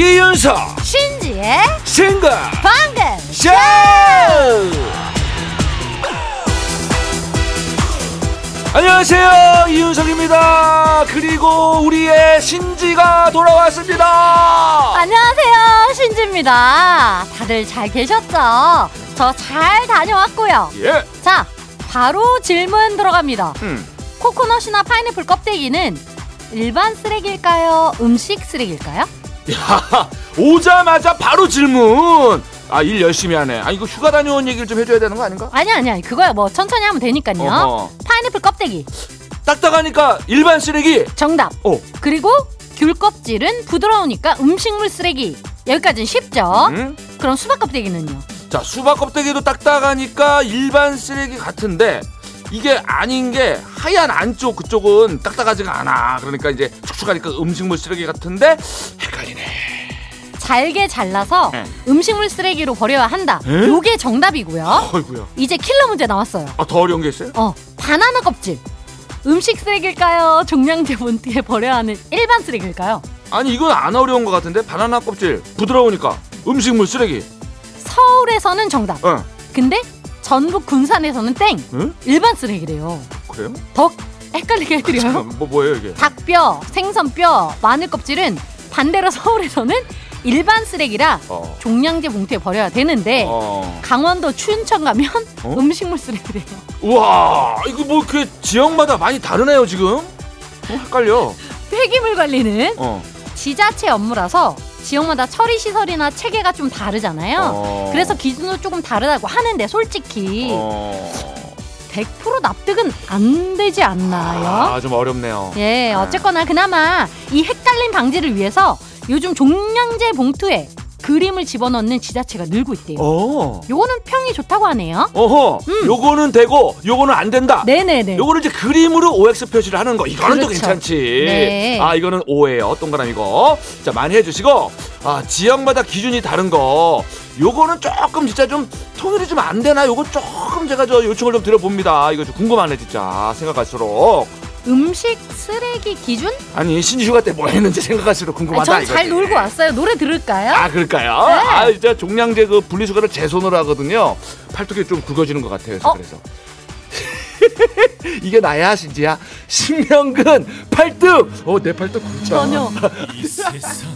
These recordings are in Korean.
이윤석 신지의 싱글 방금 쇼 안녕하세요 이윤석입니다 그리고 우리의 신지가 돌아왔습니다 안녕하세요 신지입니다 다들 잘 계셨죠? 저 잘 다녀왔고요 예 자 바로 질문 들어갑니다 음. 코코넛이나 파인애플 껍데기는 일반 쓰레기일까요? 음식 쓰레기일까요? 야 오자마자 바로 질문. 아 일 열심히 하네. 아 이거 휴가 다녀온 얘기를 좀 해줘야 되는 거 아닌가? 아니 아니 아니 그거야. 뭐 천천히 하면 되니까요. 어허. 파인애플 껍데기. 딱딱하니까 일반 쓰레기. 정답. 어. 그리고 귤 껍질은 부드러우니까 음식물 쓰레기. 여기까지는 쉽죠? 음? 그럼 수박 껍데기는요? 자 수박 껍데기도 딱딱하니까 일반 쓰레기 같은데 이게 아닌 게 하얀 안쪽 그쪽은 딱딱하지가 않아. 그러니까 이제 축축하니까 음식물 쓰레기 같은데 헷갈리네. 잘게 잘라서 네. 음식물 쓰레기로 버려야 한다. 에? 요게 정답이고요. 어이구야. 이제 킬러 문제 나왔어요. 아 더 어려운 게 있어요? 어 바나나 껍질. 음식 쓰레기일까요? 종량제 본드에 버려야 하는 일반 쓰레기일까요? 아니 이건 안 어려운 것 같은데. 바나나 껍질. 부드러우니까. 음식물 쓰레기. 서울에서는 정답. 어. 근데 전북 군산에서는 땡 응? 일반 쓰레기래요 그래요? 더 헷갈리게 해드려요 뭐 뭐예요 이게 닭뼈, 생선뼈, 마늘 껍질은 반대로 서울에서는 일반 쓰레기라 어. 종량제 봉투에 버려야 되는데 어. 강원도 춘천 가면 어? 음식물 쓰레기래요. 우와 이거 뭐 그 지역마다 많이 다르네요 지금 어, 헷갈려 폐기물 관리는 어. 지자체 업무라서 지역마다 처리 시설이나 체계가 좀 다르잖아요. 어. 그래서 기준도 조금 다르다고 하는데 솔직히 어. 100% 납득은 안 되지 않나요? 아 좀 어렵네요 예, 어쨌거나 그나마 이 헷갈림 방지를 위해서 요즘 종량제 봉투에 그림을 집어넣는 지자체가 늘고 있대요. 어. 요거는 평이 좋다고 하네요. 어허, 음. 요거는 되고, 요거는 안 된다. 네네네. 요거는 이제 그림으로 OX 표시를 하는 거. 이거는 또 그렇죠. 괜찮지. 네. 아, 이거는 오예요. 동그라미 이거. 자, 많이 해주시고, 아, 지역마다 기준이 다른 거. 요거는 조금 진짜 좀 통일이 좀 안 되나? 요거 조금 제가 저 요청을 좀 드려봅니다. 이거 좀 궁금하네, 진짜. 생각할수록. 음식 쓰레기 기준? 아니, 신휴가 때 뭐 했는지 생각할수록 궁금하다. 전잘 이거지. 놀고 왔어요. 노래 들을까요? 아 그럴까요? 네. 아 진짜 종량제 그 분리수거를 제 손으로 하거든요. 팔뚝이 좀 굵어지는 것 같아요. 어? 그래서 이게 나야 신지야. 신명근 팔뚝. 어내 팔뚝 굵다. 전혀. 이 세상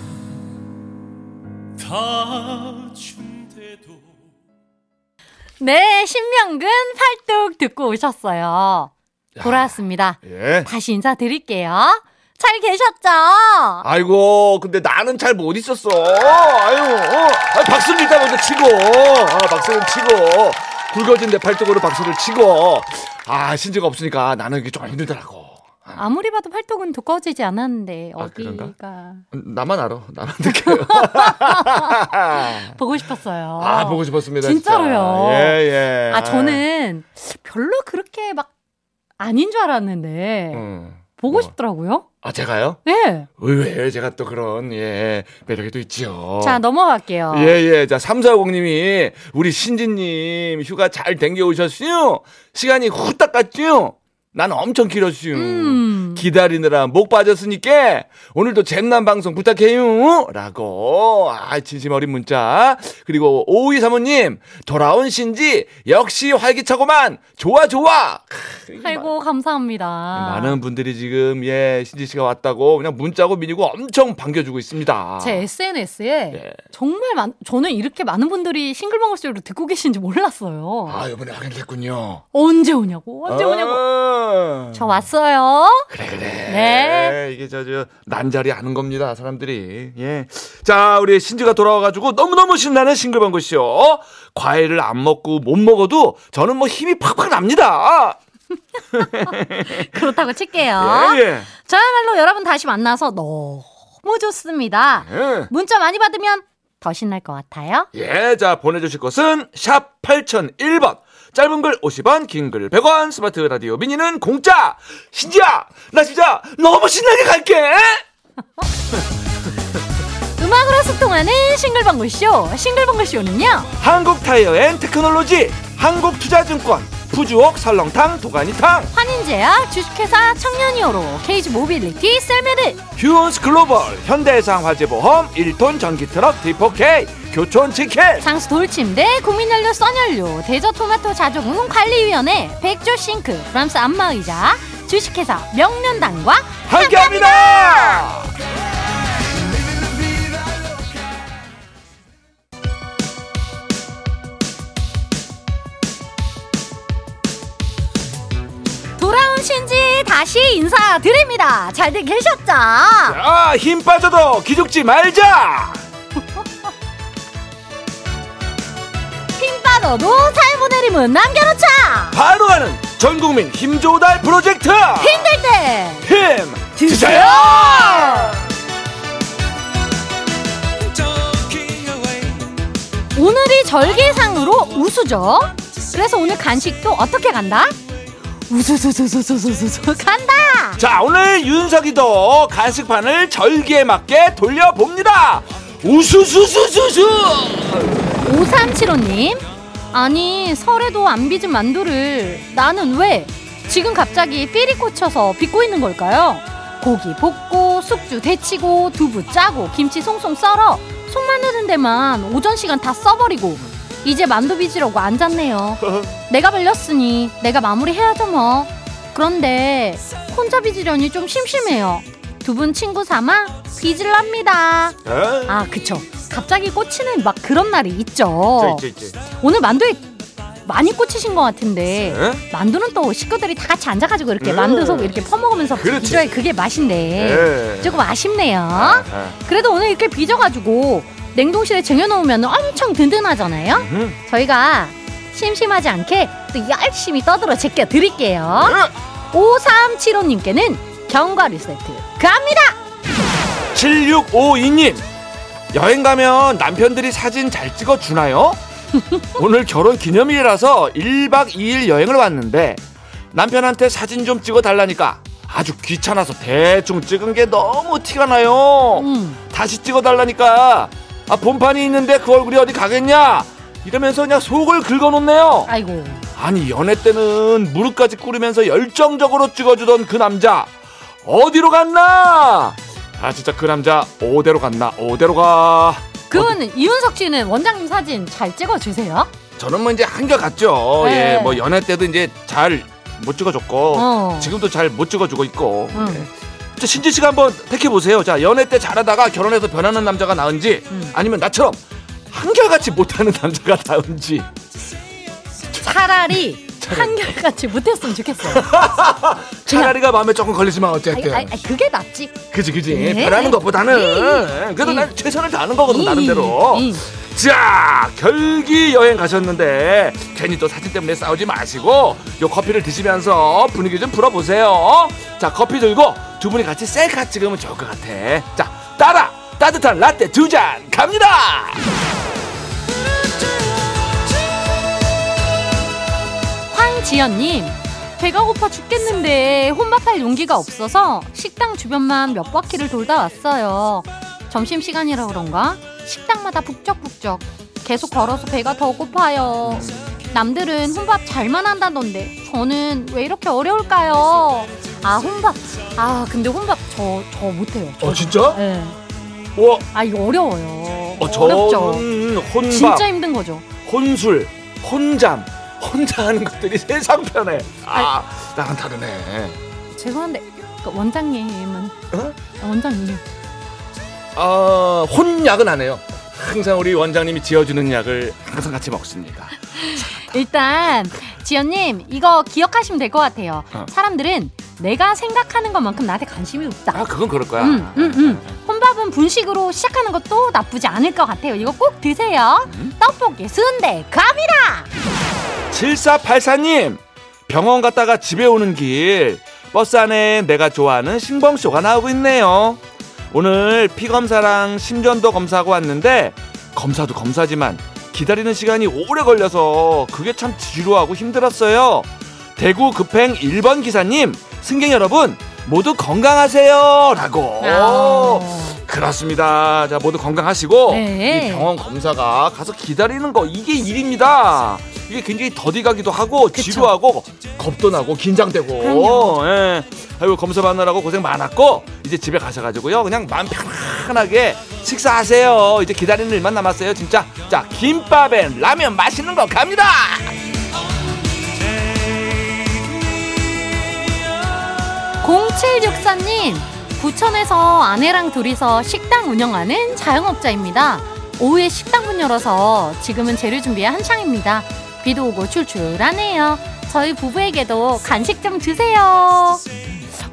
다 준대도 네, 신명근 팔뚝 듣고 오셨어요. 돌아왔습니다. 예. 다시 인사드릴게요. 잘 계셨죠? 아이고 근데 나는 잘 못 있었어. 아유, 어. 아, 박수를 일단 먼저 치고, 아, 박수를 치고, 굵어진 내 팔뚝으로 박수를 치고. 아 신지가 없으니까 나는 이게 좀 힘들더라고. 아, 아무리 봐도 팔뚝은 두꺼워지지 않았는데 아, 어디가 그런가? 나만 알아. 나만 느껴요. 보고 싶었어요. 아 보고 싶었습니다. 진짜로요. 진짜. 예 예. 아 저는 별로 그렇게 막 아닌 줄 알았는데 음. 보고 뭐. 싶더라고요. 아 제가요? 네. 의외에 제가 또 그런 예 매력이 또 있지요. 자 넘어갈게요. 예예. 자 3450님이 우리 신지님 휴가 잘 댕겨 오셨어요. 시간이 후딱 갔죠. 난 엄청 길었어요. 음. 기다리느라 목 빠졌으니까 오늘도 잼난 방송 부탁해요. 라고. 아, 진심 어린 문자. 그리고 5235님, 돌아온 신지, 역시 활기차고만. 좋아, 좋아. 아이고 감사합니다. 많은 분들이 지금, 예, 신지 씨가 왔다고 그냥 문자고 미니고 엄청 반겨주고 있습니다. 제 SNS에 예. 정말 많, 저는 이렇게 많은 분들이 싱글벙글 쇼를 듣고 계신지 몰랐어요. 아, 이번에 확인됐군요. 언제 오냐고, 언제 오냐고. 아, 저 왔어요. 그래 그래. 네. 이게 저 저 난자리 하는 겁니다, 사람들이. 예. 자, 우리 신지가 돌아와 가지고 너무 너무 신나는 싱글벙글 쇼. 과일을 안 먹고 못 먹어도 저는 뭐 힘이 팍팍 납니다. 그렇다고 칠게요. 예, 예. 저야말로 여러분 다시 만나서 너무 좋습니다. 예. 문자 많이 받으면 더 신날 것 같아요. 예, 자, 보내주실 것은 샵 8001번. 짧은 글 50원, 긴 글 100원, 스마트 라디오 미니는 공짜! 신지야! 나 진짜 너무 신나게 갈게! 음악으로 소통하는 싱글벙글쇼. 싱글벙글쇼는요. 한국 타이어 앤 테크놀로지, 한국 투자증권, 푸주옥 설렁탕 도가니탕. 환인제약 주식회사 청년이어로 케이지 모빌리티 셀메드. 휴온스 글로벌 현대해상 화재보험 1톤 전기트럭 D4K 교촌치킨 상수 돌침대 국민연료 썬연료 대저토마토 자조금 관리위원회 백조 싱크 프랑스 안마의자 주식회사 명륜당과 함께합니다. 돌아온 다시 인사드립니다 잘들 계셨죠? 자, 힘 빠져도 기죽지 말자 힘 빠져도 살보 내림은 남겨놓자 바로 가는 전국민 힘조달 프로젝트 힘들 때 힘 드세요! 오늘이 절기상으로 우수죠. 그래서 오늘 간식도 어떻게 간다? 우수수수수수수수 간다. 자 오늘 윤석이도 간식판을 절기에 맞게 돌려봅니다 우수수수수수 5375님. 아니 설에도 안 빚은 만두를 나는 왜 지금 갑자기 삘이 꽂혀서 빚고 있는 걸까요? 고기 볶고 숙주 데치고 두부 짜고 김치 송송 썰어 속 마르는 데만 오전 시간 다 써버리고 이제 만두 빚으려고 앉았네요. 내가 벌렸으니 내가 마무리해야죠 뭐. 그런데 혼자 빚으려니 좀 심심해요. 두 분 친구 삼아 빚을랍니다. 에? 아 그쵸. 갑자기 꽂히는 막 그런 날이 있죠. 있지, 있지, 있지. 오늘 만두에 많이 꽂히신 것 같은데 에? 만두는 또 식구들이 다 같이 앉아가지고 이렇게 음. 만두 속 이렇게 퍼먹으면서. 빚어야 그게 맛인데 에. 조금 아쉽네요. 아, 그래도 오늘 이렇게 빚어가지고 냉동실에 쟁여놓으면 엄청 든든하잖아요. 음. 저희가 심심하지 않게 또 열심히 떠들어 제껴 드릴게요. 에. 5375님께는 견과류 세트 갑니다. 7652님 여행 가면 남편들이 사진 잘 찍어 주나요? 오늘 결혼 기념일이라서 1박 2일 여행을 왔는데 남편한테 사진 좀 찍어 달라니까 아주 귀찮아서 대충 찍은 게 너무 티가 나요. 음. 다시 찍어 달라니까 아 본판이 있는데 그 얼굴이 어디 가겠냐? 이러면서 그냥 속을 긁어놓네요. 아이고. 아니 연애 때는 무릎까지 꿇으면서 열정적으로 찍어주던 그 남자 어디로 갔나? 아 진짜 그 남자 오대로 갔나? 오대로 가. 그러면 이윤석 씨는 원장님 사진 잘 찍어주세요. 저는 뭐 이제 한결 같죠. 네. 예, 뭐 연애 때도 이제 잘 못 찍어줬고 어. 지금도 잘 못 찍어주고 있고. 음. 예. 자, 신지 씨가 한번 택해 보세요. 자 연애 때 잘하다가 결혼해서 변하는 남자가 나은지 음. 아니면 나처럼 한결같이 못하는 남자가 나은지. 차라리 한결같이 못했으면 좋겠어요. 차라리가 마음에 조금 걸리지만 어쨌든. 아이, 아이, 그게 낫지. 그지 그지 네. 변하는 것보다는 예, 그래도 예. 난 최선을 다하는 거거든 이, 나름대로 이. 자 결기 여행 가셨는데 괜히 또 사진 때문에 싸우지 마시고 요 커피를 드시면서 분위기 좀 풀어보세요 자 커피 들고 두 분이 같이 셀카 찍으면 좋을 것 같아 자 따라 따뜻한 라떼 두 잔 갑니다 황지연님, 배가 고파 죽겠는데 혼밥할 용기가 없어서 식당 주변만 몇 바퀴를 돌다 왔어요. 점심 시간이라 그런가? 식당마다 북적북적. 계속 걸어서 배가 더 고파요. 남들은 혼밥 잘만 한다던데 저는 왜 이렇게 어려울까요? 아 혼밥. 아 근데 혼밥 저 저 못해요. 어 진짜? 네. 와아 이거 어려워요. 어, 어렵죠. 저는 혼밥 진짜 힘든 거죠. 혼술 혼잠 혼자 하는 것들이 세상 편해 아 나랑 다르네 죄송한데 그 원장님은 어? 원장님 어, 혼약은 안 해요. 항상 우리 원장님이 지어주는 약을 항상 같이 먹습니다. 일단 지연님 이거 기억하시면 될 것 같아요. 어. 사람들은 내가 생각하는 것만큼 나한테 관심이 없다. 아, 그건 그럴 거야. 음, 음, 음. 혼밥은 분식으로 시작하는 것도 나쁘지 않을 것 같아요. 이거 꼭 드세요. 음. 떡볶이 순대 갑니다. 7484님, 병원 갔다가 집에 오는 길, 버스 안에 내가 좋아하는 신봉쇼가 나오고 있네요. 오늘 피 검사랑 심전도 검사하고 왔는데, 검사도 검사지만, 기다리는 시간이 오래 걸려서 그게 참 지루하고 힘들었어요. 대구 급행 1번 기사님, 승객 여러분, 모두 건강하세요. 라고. 아. 그렇습니다. 자, 모두 건강하시고 네. 이 병원 검사가 가서 기다리는 거 이게 일입니다. 이게 굉장히 더디가기도 하고 지루하고 겁도 나고 긴장되고 그럼요. 예. 아이고 검사 받느라고 고생 많았고 이제 집에 가셔가지고요 그냥 마음 편안하게 식사하세요 이제 기다리는 일만 남았어요 진짜 자 김밥엔 라면 맛있는 거 갑니다 0764님, 부천에서 아내랑 둘이서 식당 운영하는 자영업자입니다. 오후에 식당 문 열어서 지금은 재료 준비에 한창입니다. 비도 오고 출출하네요. 저희 부부에게도 간식 좀 드세요.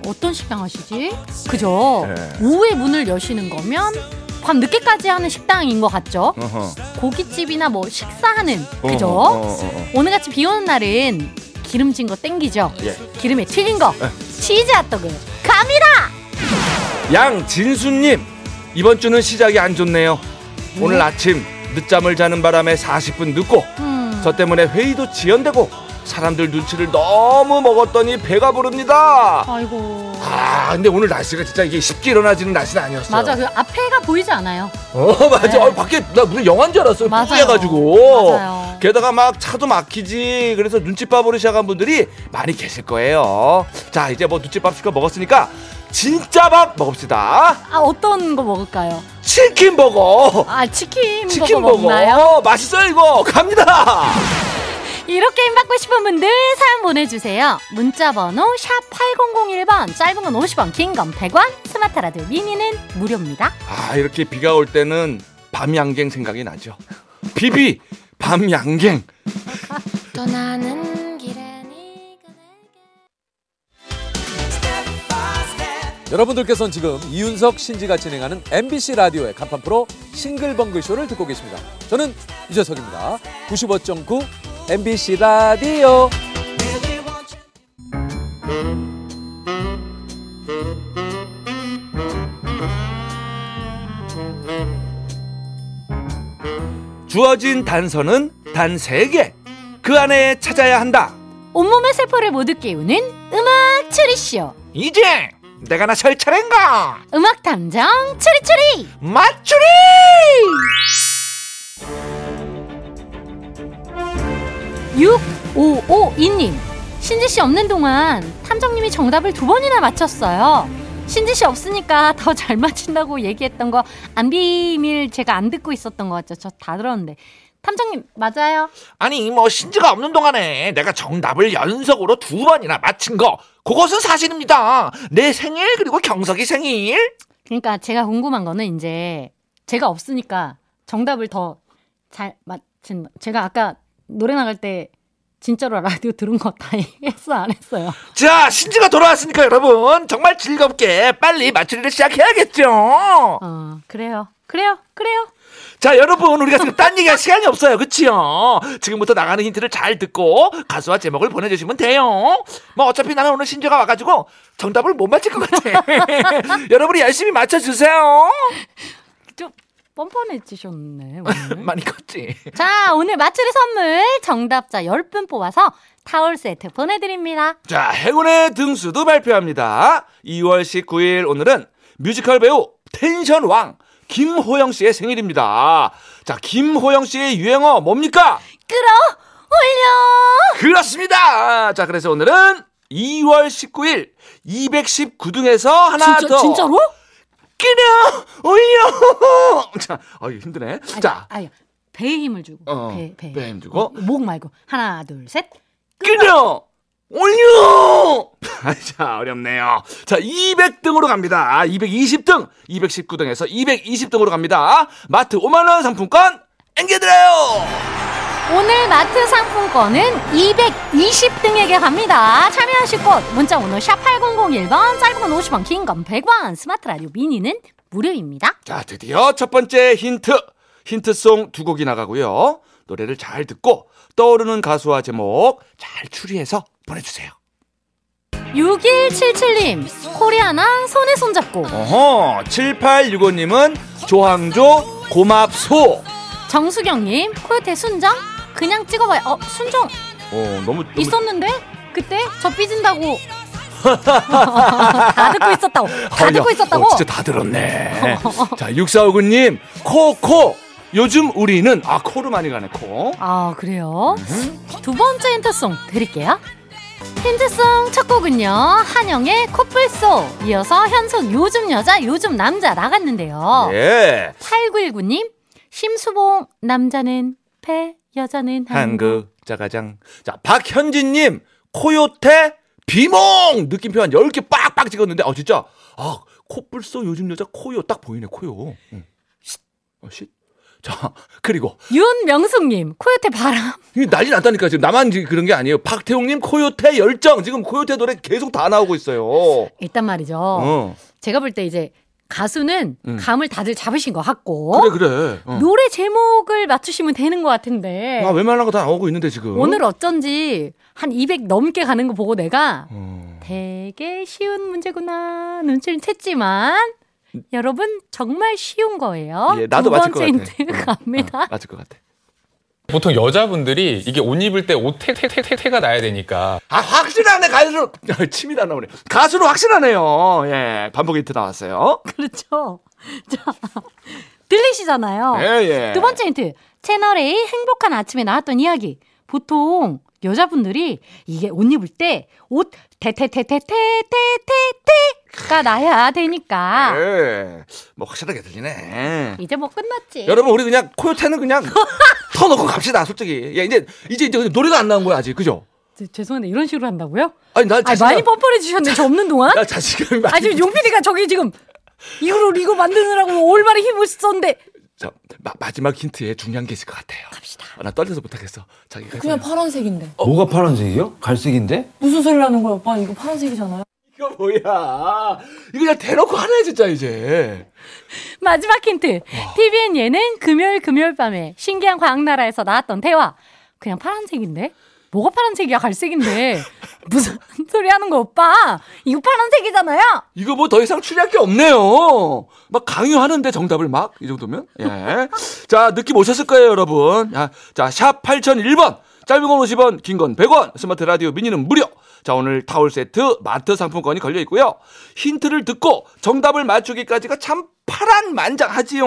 어떤 식당 하시지? 그죠? 네. 오후에 문을 여시는 거면 밤 늦게까지 하는 식당인 것 같죠? 어허. 고깃집이나 뭐 식사하는 그죠? 어, 어, 어, 어. 오늘 같이 비 오는 날은 기름진 거 땡기죠? 예. 기름에 튀긴 거 치즈 핫도그 갑니다! 양진수님 이번 주는 시작이 안 좋네요 오늘 아침 늦잠을 자는 바람에 40분 늦고 음, 저 때문에 회의도 지연되고 사람들 눈치를 너무 먹었더니 배가 부릅니다. 아이고. 아 근데 오늘 날씨가 진짜 이게 쉽게 일어나지는 날씨는 아니었어요. 맞아 그 앞에가 보이지 않아요. 어 맞아. 네. 어, 밖에 나 무슨 영화인 줄 알았어요. 맞아요. 맞아요. 게다가 막 차도 막히지. 그래서 눈칫밥 보기 시작한 분들이 많이 계실 거예요. 자 이제 뭐 눈칫밥 시켜 먹었으니까 진짜 밥 먹읍시다. 아 어떤 거 먹을까요? 치킨 버거. 아 치킨, 치킨 버거 버거. 먹나요? 맛있어요 이거. 갑니다 이렇게 힘 받고 싶은 분들 사연 보내주세요. 문자 번호 샵 8001번 짧은 건 50원 긴 건 100원 스마트 라디오 미니는 무료입니다. 아 이렇게 비가 올 때는 밤 양갱 생각이 나죠. 비비 밤 양갱. 떠나는 내게. 여러분들께서는 지금 이윤석 신지가 진행하는 MBC 라디오의 간판 프로 싱글벙글 쇼를 듣고 계십니다. 저는 유재석입니다. 95.9 MBC 라디오. 주어진 단서는 단 세 개. 그 안에 찾아야 한다. 온몸의 세포를 모두 깨우는 음악 추리쇼. 이제 내가 나설 차례인가? 음악 탐정 추리추리! 맞추리 육5 5 2님 신지 씨 없는 동안 탐정님이 정답을 두 번이나 맞췄어요. 신지 씨 없으니까 더 잘 맞힌다고 얘기했던 거 안 비밀 제가 안 듣고 있었던 것 같죠. 저 다 들었는데. 탐정님 맞아요. 아니 뭐 신지가 없는 동안에 내가 정답을 연속으로 두 번이나 맞힌 거 그것은 사실입니다 내 생일 그리고 경석이 생일 그러니까 제가 궁금한 거는 이제 제가 없으니까 정답을 더 잘 맞힌 제가 아까 노래 나갈 때 진짜로 라디오 들은 거다 얘기했어 안 했어요. 자 신지가 돌아왔으니까 여러분 정말 즐겁게 빨리 맞추리를 시작해야겠죠 어 그래요. 그래요. 그래요. 자 여러분 우리가 지금 딴 얘기할 시간이 없어요 그치요 지금부터 나가는 힌트를 잘 듣고 가수와 제목을 보내주시면 돼요 뭐 어차피 나는 오늘 신지가 와가지고 정답을 못 맞힐 것 같아 여러분이 열심히 맞춰주세요 좀 뻔뻔해지셨네 오늘. 많이 컸지 자, 오늘 맞추리 선물 정답자 10분 뽑아서 타월 세트 보내드립니다. 자 행운의 등수도 발표합니다 2월 19일 오늘은 뮤지컬 배우 텐션 왕 김호영 씨의 생일입니다 자 김호영 씨의 유행어 뭡니까 끌어 올려! 그렇습니다. 자, 그래서 오늘은 2월 19일 219등에서 하나 진짜, 더 진짜로? 끌어 올려. 자, 어 이거 힘드네. 자, 아니, 배에 힘을 주고. 어, 배, 배. 배에 힘 주고. 어, 목 말고. 하나, 둘, 셋. 끌어 올려. 자, 어렵네요. 자, 200등으로 갑니다. 220등, 219등에서 220등으로 갑니다. 마트 5만 원 상품권 앵겨드려요. 오늘 마트 상품권은 220등에게 갑니다. 참여하실 곳 문자 번호 샵 8001번, 짧은 건 50원, 긴 건 100원, 스마트 라디오 미니는 무료입니다. 자, 드디어 첫 번째 힌트. 힌트송 두 곡이 나가고요. 노래를 잘 듣고 떠오르는 가수와 제목 잘 추리해서 보내주세요. 6177님, 코리아나 손에 손잡고. 어허, 7865님은 조항조 고맙소. 정수경님, 코요태 순정? 그냥 찍어봐요. 어, 순정 어, 너무, 너무 있었는데? 그때? 저 삐진다고. 다 듣고 있었다고. 다 아, 야, 듣고 있었다고. 어, 진짜 다 들었네. 자, 6459님, 코 코. 요즘 우리는 아 코로 많이 가네 코. 아, 그래요? 두 번째 힌트송 드릴게요. 힌트송 첫 곡은요. 한영의 코뿔소. 이어서 현숙 요즘 여자, 요즘 남자 나갔는데요. 예. 8919님, 심수봉, 남자는 패, 여자는 한국. 자가장. 자 박현진님 코요태 비몽 느낌표 한 10개 빡빡 찍었는데 아 진짜 아 코뿔소 요즘 여자 코요 딱 보이네 코요. 응. 쉿. 어, 쉿. 자 그리고 윤명숙님, 코요태 바람. 이게 난리 났다니까 지금 나만 그런 게 아니에요. 박태웅님 코요태 열정 지금 코요태 노래 계속 다 나오고 있어요. 일단 말이죠. 어. 제가 볼 때 이제 가수는 음. 감을 다들 잡으신 것 같고. 그래 그래. 어. 노래 제목을 맞추시면 되는 것 같은데. 아 웬만한 거 다 나오고 있는데 지금. 오늘 어쩐지 한 200 넘게 가는 거 보고 내가 어. 되게 쉬운 문제구나 눈치를 챘지만 여러분 정말 쉬운 거예요. 예, 나도 두 번째. 힌트 어, 갑니다. 어, 맞을 것 같아. 보통 여자분들이 이게 옷 입을 때 옷태태태태가 나야 되니까. 아 확실하네 가수로 침이 다 나오네. 가수로 확실하네요. 예 반복 힌트 나왔어요. 그렇죠. 자 들리시잖아요. 예, 예. 두 번째 힌트. 채널 A 행복한 아침에 나왔던 이야기. 보통 여자분들이 이게 옷 입을 때 옷 태태태태태태태 가 나야 되니까 예. 뭐 확실하게 들리네. 이제 뭐 끝났지. 여러분 우리 그냥 코요태는 그냥 터놓고 갑시다 솔직히. 야 이제 이제 이제 노래가 안 나온 거야 아직 그죠? 제- 죄송한데 이런 식으로 한다고요? 아니 난아 자신감. 많이 뻔뻔해 주셨네 저 없는 동안. 나 자신감이 많이. 아 지금 용 PD가 저기 지금 이거를 이거 만드느라고 얼마나 힘을 썼는데 자, 마, 마지막 힌트에 중요한 게 있을 것 같아요. 갑시다. 아, 나 떨려서 못하겠어. 자기가 그냥. 파란색인데. 뭐가 파란색이요? 갈색인데? 무슨 소리 하는 거야, 오빠? 이거 파란색이잖아요. 이거 뭐야? 이거 그냥 대놓고 하네 진짜 이제. 마지막 힌트. TVN 예능 금요일 금요일 밤에 신기한 과학나라에서 나왔던 대화. 그냥 파란색인데? 뭐가 파란색이야 갈색인데 무슨 소리 하는 거 오빠 이거 파란색이잖아요 이거 뭐 더 이상 추리할 게 없네요. 막 강요하는데 정답을 막 이 정도면. 예. 자 느낌 오셨을 거예요 여러분. 야, 자샵 8001번. 짧은 건 50원, 긴 건 100원, 스마트 라디오 미니는 무료. 자, 오늘 타월 세트, 마트 상품권이 걸려 있고요. 힌트를 듣고 정답을 맞추기까지가 참 파란만장하지요.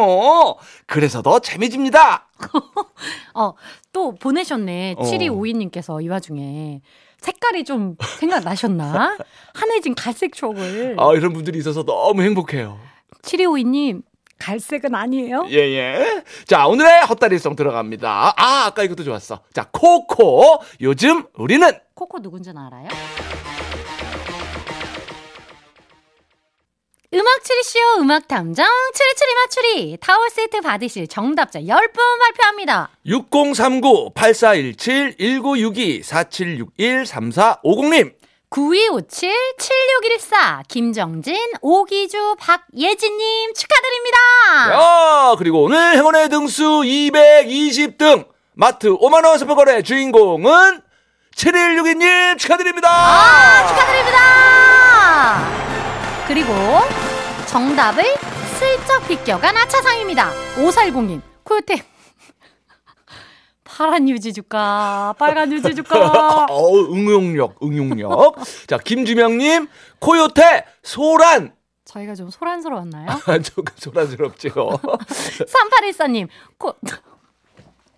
그래서 더 재미집니다. 어 또 보내셨네 어. 7252님께서 이 와중에 색깔이 좀 생각나셨나 한혜진 갈색 추억을 아, 이런 분들이 있어서 너무 행복해요. 7252님 갈색은 아니에요 예, 예. 자, 오늘의 헛다리송 들어갑니다. 아, 아까 이것도 좋았어. 자, 코코. 요즘 우리는 코코 누군지는 알아요? 음악 추리쇼 음악 탐정 추리추리 맞추리 타월 세트 받으실 정답자 10분 발표합니다. 6039-8417-1962-4761-3450님. 9257-7614 김정진, 오기주, 박예진님 축하드립니다. 야, 그리고 오늘 행운의 등수 220등. 마트 5만원 스포거래 주인공은 7162님 축하드립니다. 아, 축하드립니다. 그리고 정답을 슬쩍 비껴간 아차상입니다. 5410님, 코요태. 파란 유지 줄까? 빨간 유지 줄까? 어우, 응용력, 응용력. 자, 김주명님, 코요태, 소란. 저희가 좀 소란스러웠나요? 조금 소란스럽죠. 3814님, 코,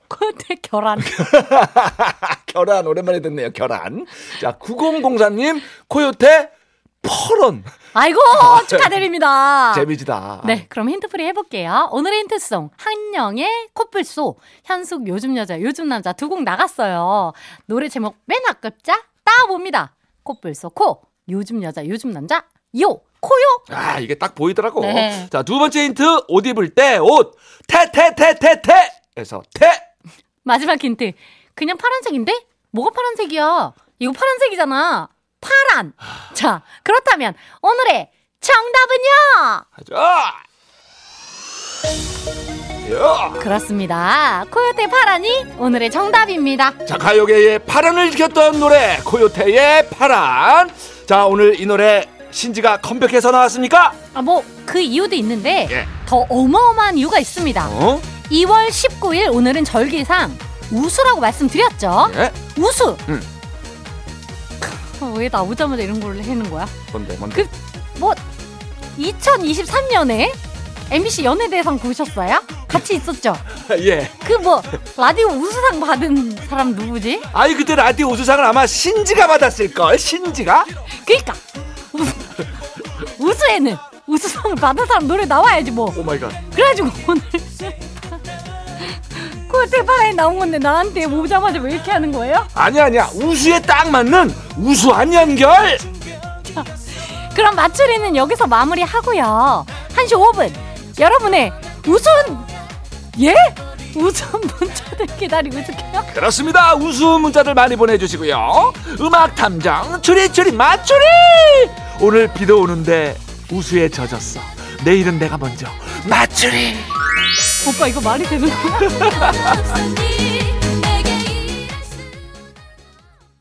코요태 결혼. 결란, 오랜만에 듣네요, 결란. 자, 9004님, 코요태, 퍼런. 아이고, 축하드립니다. 재미지다. 네, 그럼 힌트풀이 해볼게요. 오늘의 힌트송 한영의 코뿔소, 현숙 요즘 여자 요즘 남자 두 곡 나갔어요. 노래 제목 맨 앞글자 따봅니다. 코뿔소 코, 요즘 여자 요즘 남자 요 코요. 아, 이게 딱 보이더라고. 네. 자, 두 번째 힌트, 옷 입을 때, 옷. 태, 태, 태, 태, 태. 에서, 태. 마지막 힌트 그냥 파란색인데 뭐가 파란색이야? 이거 파란색이잖아. 파란. 자, 그렇다면 오늘의 정답은요. 가자. 야. 그렇습니다. 코요태 파란이 오늘의 정답입니다. 자, 가요계의 파란을 지켰던 노래, 코요태의 파란. 자, 오늘 이 노래 신지가 컴백해서 나왔습니까? 아, 뭐, 그 이유도 있는데, 예. 더 어마어마한 이유가 있습니다. 어? 2월 19일, 오늘은 절기상 우수라고 말씀드렸죠? 예? 우수! 음. 크, 왜 나오자마자 이런 걸 해는 거야? 뭔데, 뭔데? 그, 뭐, 2023년에 MBC 연예대상 보셨어요? 같이 있었죠? 예. 그 뭐 라디오 우수상 받은 사람 누구지? 아이 그때 라디오 우수상을 아마 신지가 받았을 걸. 신지가? 그니까 우, 우수에는 우수상을 받은 사람 노래 나와야지 뭐. Oh my God. 그래가지고 오늘 콜테파에 나온 건데 나한테 오자마자 왜 이렇게 하는 거예요? 아니야 아니야. 우수에 딱 맞는 우수한 연결. 그럼 맞추리는 여기서 마무리하고요. 1시 5분 여러분의 우순 예? 우순 문자들 기다리고 있을게요. 그렇습니다. 우수 문자들 많이 보내주시고요. 음악 탐정 추리추리 맞추리. 오늘 비도 오는데 우수에 젖었어. 내일은 내가 먼저 맞추리. 오빠 이거 말이 되는 거야?